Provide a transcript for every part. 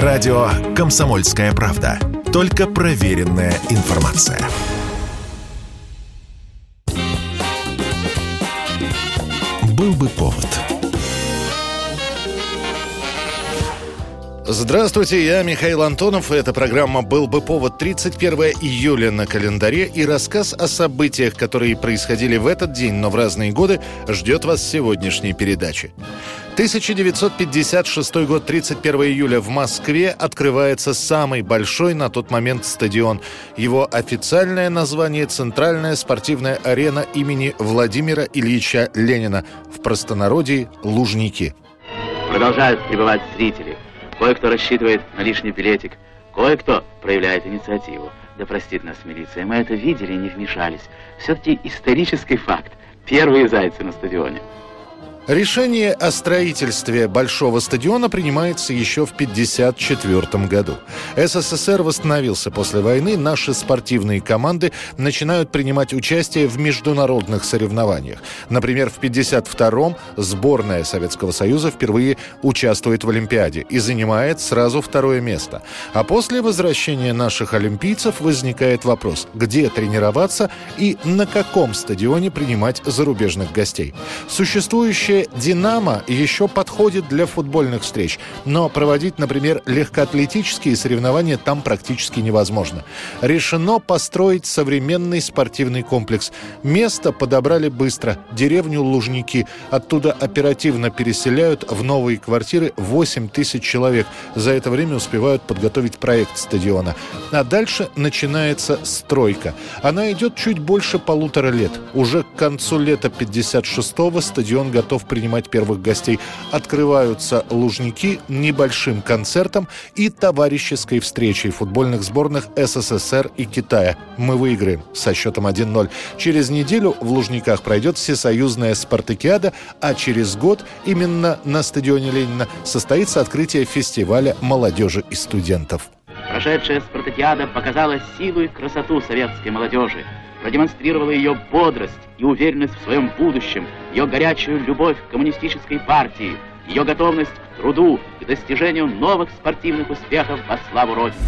Радио «Комсомольская правда». Только проверенная информация. Был бы повод. Здравствуйте, я Михаил Антонов, и эта программа «Был бы повод» 31 июля на календаре, и рассказ о событиях, которые происходили в этот день, но в разные годы, ждет вас в сегодняшней передаче. 1956 год, 31 июля в Москве открывается самый большой на тот момент стадион. Его официальное название – Центральная спортивная арена имени Владимира Ильича Ленина. В простонародье – Лужники. Продолжают прибывать зрители. Кое-кто рассчитывает на лишний билетик, кое-кто проявляет инициативу. Да простит нас милиция, мы это видели и не вмешались. Все-таки исторический факт. Первые зайцы на стадионе. Решение о строительстве большого стадиона принимается еще в 1954 году. СССР восстановился после войны, наши спортивные команды начинают принимать участие в международных соревнованиях. Например, в 1952-м сборная Советского Союза впервые участвует в Олимпиаде и занимает сразу второе место. А после возвращения наших олимпийцев возникает вопрос, где тренироваться и на каком стадионе принимать зарубежных гостей. Существующие Будущее «Динамо» еще подходит для футбольных встреч, но проводить, например, легкоатлетические соревнования там практически невозможно. Решено построить современный спортивный комплекс. Место подобрали быстро. Деревню Лужники. Оттуда оперативно переселяют в новые квартиры 8 тысяч человек. За это время успевают подготовить проект стадиона. А дальше начинается стройка. Она идет чуть больше полутора лет. Уже к концу лета 56-го стадион готов готов принимать первых гостей. Открываются Лужники небольшим концертом и товарищеской встречей футбольных сборных СССР и Китая. Мы выиграем со счетом 1-0. Через неделю в Лужниках пройдет всесоюзная спартакиада, а через год именно на стадионе Ленина состоится открытие фестиваля молодежи и студентов. Прошедшая спартакиада показала силу и красоту советской молодежи продемонстрировала ее бодрость и уверенность в своем будущем, ее горячую любовь к коммунистической партии, ее готовность к труду и достижению новых спортивных успехов во славу Родины.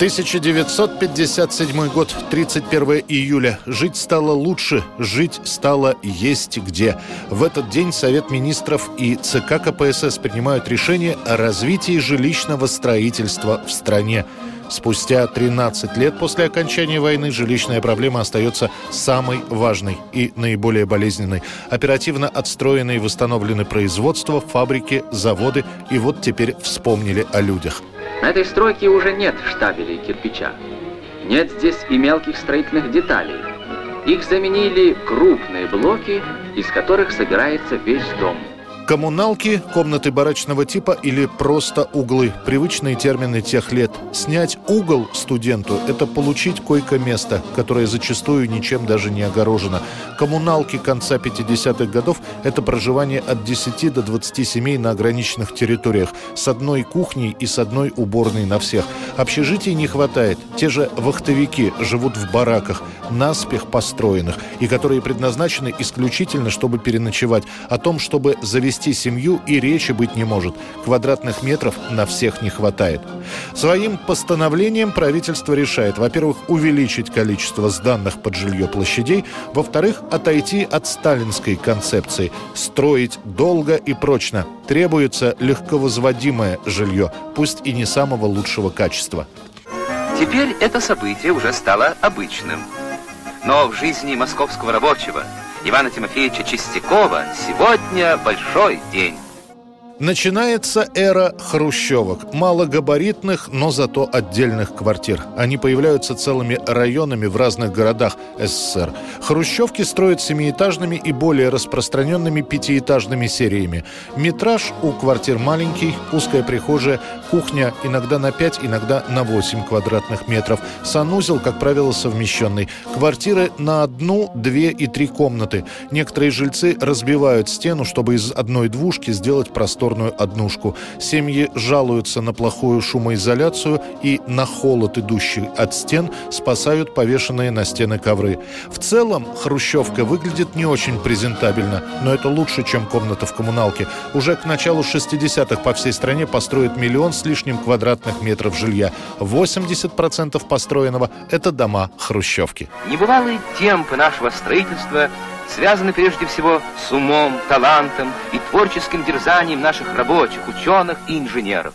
1957 год, 31 июля. Жить стало лучше, жить стало есть где. В этот день Совет министров и ЦК КПСС принимают решение о развитии жилищного строительства в стране. Спустя 13 лет после окончания войны жилищная проблема остается самой важной и наиболее болезненной. Оперативно отстроены и восстановлены производства, фабрики, заводы, и вот теперь вспомнили о людях. На этой стройке уже нет штабелей кирпича. Нет здесь и мелких строительных деталей. Их заменили крупные блоки, из которых собирается весь дом – Коммуналки, комнаты барачного типа или просто углы. Привычные термины тех лет. Снять угол студенту – это получить койко-место, которое зачастую ничем даже не огорожено. Коммуналки конца 50-х годов – это проживание от 10 до 20 семей на ограниченных территориях, с одной кухней и с одной уборной на всех. Общежитий не хватает. Те же вахтовики живут в бараках, наспех построенных, и которые предназначены исключительно, чтобы переночевать. О том, чтобы завести вести семью и речи быть не может. Квадратных метров на всех не хватает. Своим постановлением правительство решает, во-первых, увеличить количество сданных под жилье площадей, во-вторых, отойти от сталинской концепции, строить долго и прочно. Требуется легковозводимое жилье, пусть и не самого лучшего качества. Теперь это событие уже стало обычным. Но в жизни московского рабочего – Ивана Тимофеевича Чистякова сегодня большой день. Начинается эра хрущевок, малогабаритных, но зато отдельных квартир. Они появляются целыми районами в разных городах СССР. Хрущевки строят семиэтажными и более распространенными пятиэтажными сериями. Метраж у квартир маленький, узкая прихожая, кухня иногда на 5, иногда на 8 квадратных метров. Санузел, как правило, совмещенный. Квартиры на одну, две и три комнаты. Некоторые жильцы разбивают стену, чтобы из одной двушки сделать простор просторную однушку. Семьи жалуются на плохую шумоизоляцию и на холод, идущий от стен, спасают повешенные на стены ковры. В целом, хрущевка выглядит не очень презентабельно, но это лучше, чем комната в коммуналке. Уже к началу 60-х по всей стране построят миллион с лишним квадратных метров жилья. 80% построенного – это дома хрущевки. Небывалые темпы нашего строительства связаны прежде всего с умом, талантом и творческим дерзанием наших рабочих, ученых и инженеров.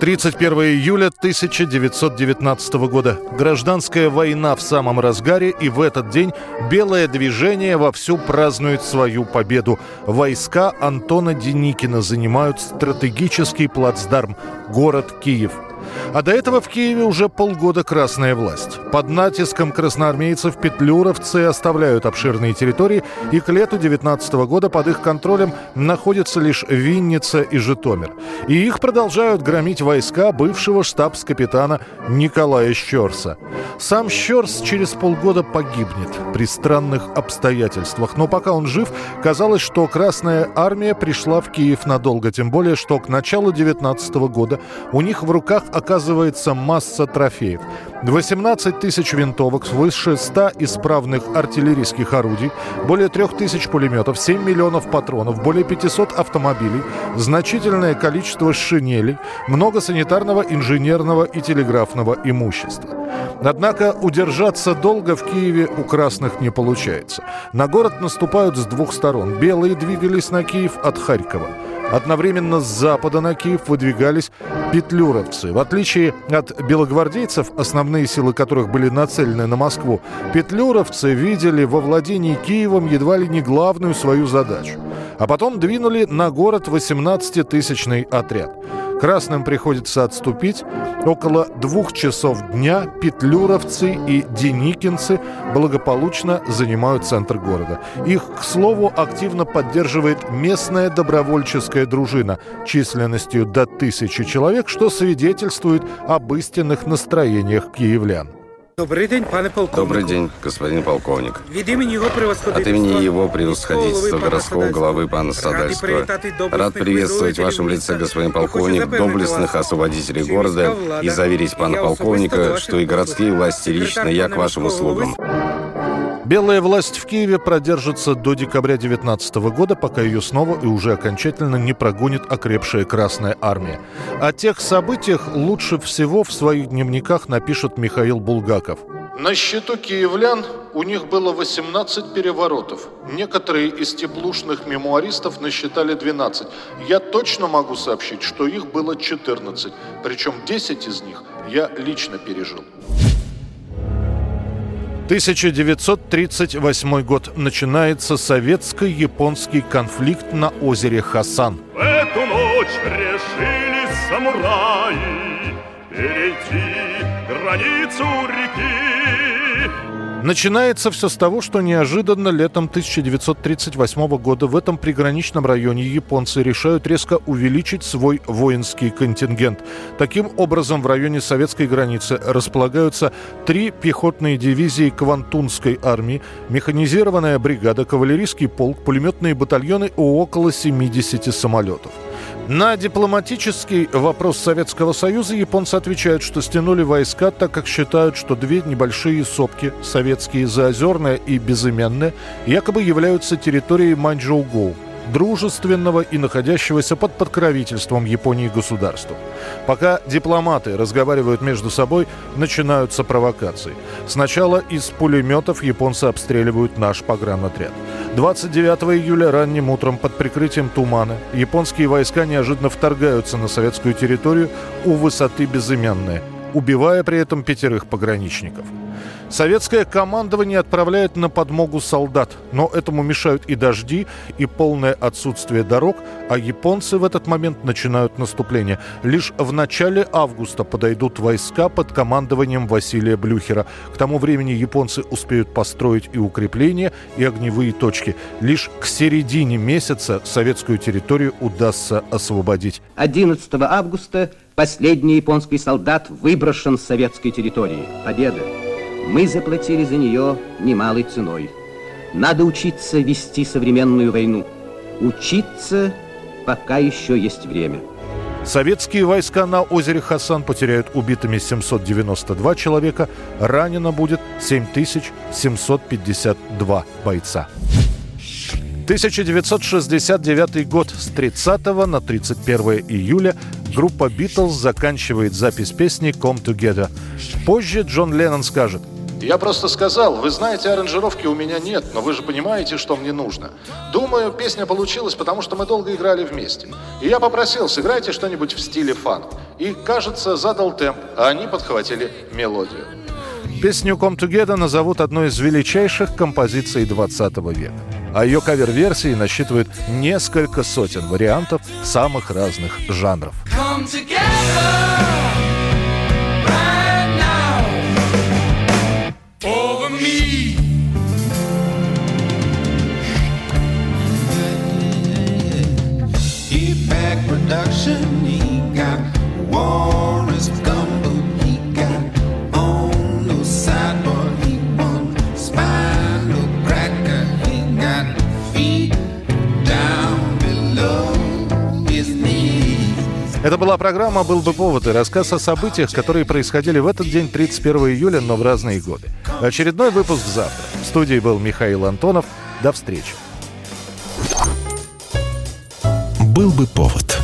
31 июля 1919 года. Гражданская война в самом разгаре, и в этот день белое движение вовсю празднует свою победу. Войска Антона Деникина занимают стратегический плацдарм – город Киев – а до этого в Киеве уже полгода красная власть. Под натиском красноармейцев петлюровцы оставляют обширные территории, и к лету 19 года под их контролем находятся лишь Винница и Житомир. И их продолжают громить войска бывшего штабс-капитана Николая Щерса. Сам Щерс через полгода погибнет при странных обстоятельствах, но пока он жив, казалось, что Красная Армия пришла в Киев надолго, тем более, что к началу 19 года у них в руках оказывается масса трофеев. 18 тысяч винтовок, свыше 100 исправных артиллерийских орудий, более 3 тысяч пулеметов, 7 миллионов патронов, более 500 автомобилей, значительное количество шинелей, много санитарного, инженерного и телеграфного имущества. Однако удержаться долго в Киеве у красных не получается. На город наступают с двух сторон. Белые двигались на Киев от Харькова. Одновременно с запада на Киев выдвигались петлюровцы. В отличие от белогвардейцев, основные силы которых были нацелены на Москву, петлюровцы видели во владении Киевом едва ли не главную свою задачу. А потом двинули на город 18-тысячный отряд. Красным приходится отступить. Около двух часов дня петлюровцы и деникинцы благополучно занимают центр города. Их, к слову, активно поддерживает местная добровольческая дружина численностью до тысячи человек, что свидетельствует об истинных настроениях киевлян. Добрый день, пане полковник. Добрый день, господин полковник. Від імені його От имени его превосходительства городского главы пана Садальского рад приветствовать в вашем лице, господин полковник, доблестных освободителей города и заверить пана полковника, что и городские власти лично я к вашим услугам. Белая власть в Киеве продержится до декабря 2019 года, пока ее снова и уже окончательно не прогонит окрепшая Красная Армия. О тех событиях лучше всего в своих дневниках напишет Михаил Булгаков. На счету киевлян у них было 18 переворотов. Некоторые из теплушных мемуаристов насчитали 12. Я точно могу сообщить, что их было 14. Причем 10 из них я лично пережил. 1938 год. Начинается советско-японский конфликт на озере Хасан. В эту ночь решили самураи перейти границу реки. Начинается все с того, что неожиданно летом 1938 года в этом приграничном районе японцы решают резко увеличить свой воинский контингент. Таким образом, в районе советской границы располагаются три пехотные дивизии Квантунской армии, механизированная бригада, кавалерийский полк, пулеметные батальоны и около 70 самолетов. На дипломатический вопрос Советского Союза японцы отвечают, что стянули войска, так как считают, что две небольшие сопки, советские Заозерная и Безыменная, якобы являются территорией Маньчжоу-Гоу дружественного и находящегося под подкровительством Японии государства. Пока дипломаты разговаривают между собой, начинаются провокации. Сначала из пулеметов японцы обстреливают наш погранотряд. 29 июля ранним утром под прикрытием тумана японские войска неожиданно вторгаются на советскую территорию у высоты Безымянная, убивая при этом пятерых пограничников. Советское командование отправляет на подмогу солдат, но этому мешают и дожди, и полное отсутствие дорог, а японцы в этот момент начинают наступление. Лишь в начале августа подойдут войска под командованием Василия Блюхера. К тому времени японцы успеют построить и укрепления, и огневые точки. Лишь к середине месяца советскую территорию удастся освободить. 11 августа последний японский солдат выброшен с советской территории. Победа! Мы заплатили за нее немалой ценой. Надо учиться вести современную войну. Учиться, пока еще есть время. Советские войска на озере Хасан потеряют убитыми 792 человека, ранено будет 7752 бойца. 1969 год. С 30 на 31 июля группа «Битлз» заканчивает запись песни «Come Together». Позже Джон Леннон скажет – я просто сказал, вы знаете, аранжировки у меня нет, но вы же понимаете, что мне нужно. Думаю, песня получилась, потому что мы долго играли вместе. И я попросил, сыграйте что-нибудь в стиле фанк. И, кажется, задал темп, а они подхватили мелодию. Песню «Come Together» назовут одной из величайших композиций 20 века. А ее кавер-версии насчитывают несколько сотен вариантов самых разных жанров. Come together. Это была программа «Был бы повод» и рассказ о событиях, которые происходили в этот день, 31 июля, но в разные годы. Очередной выпуск завтра. В студии был Михаил Антонов. До встречи. «Был бы повод»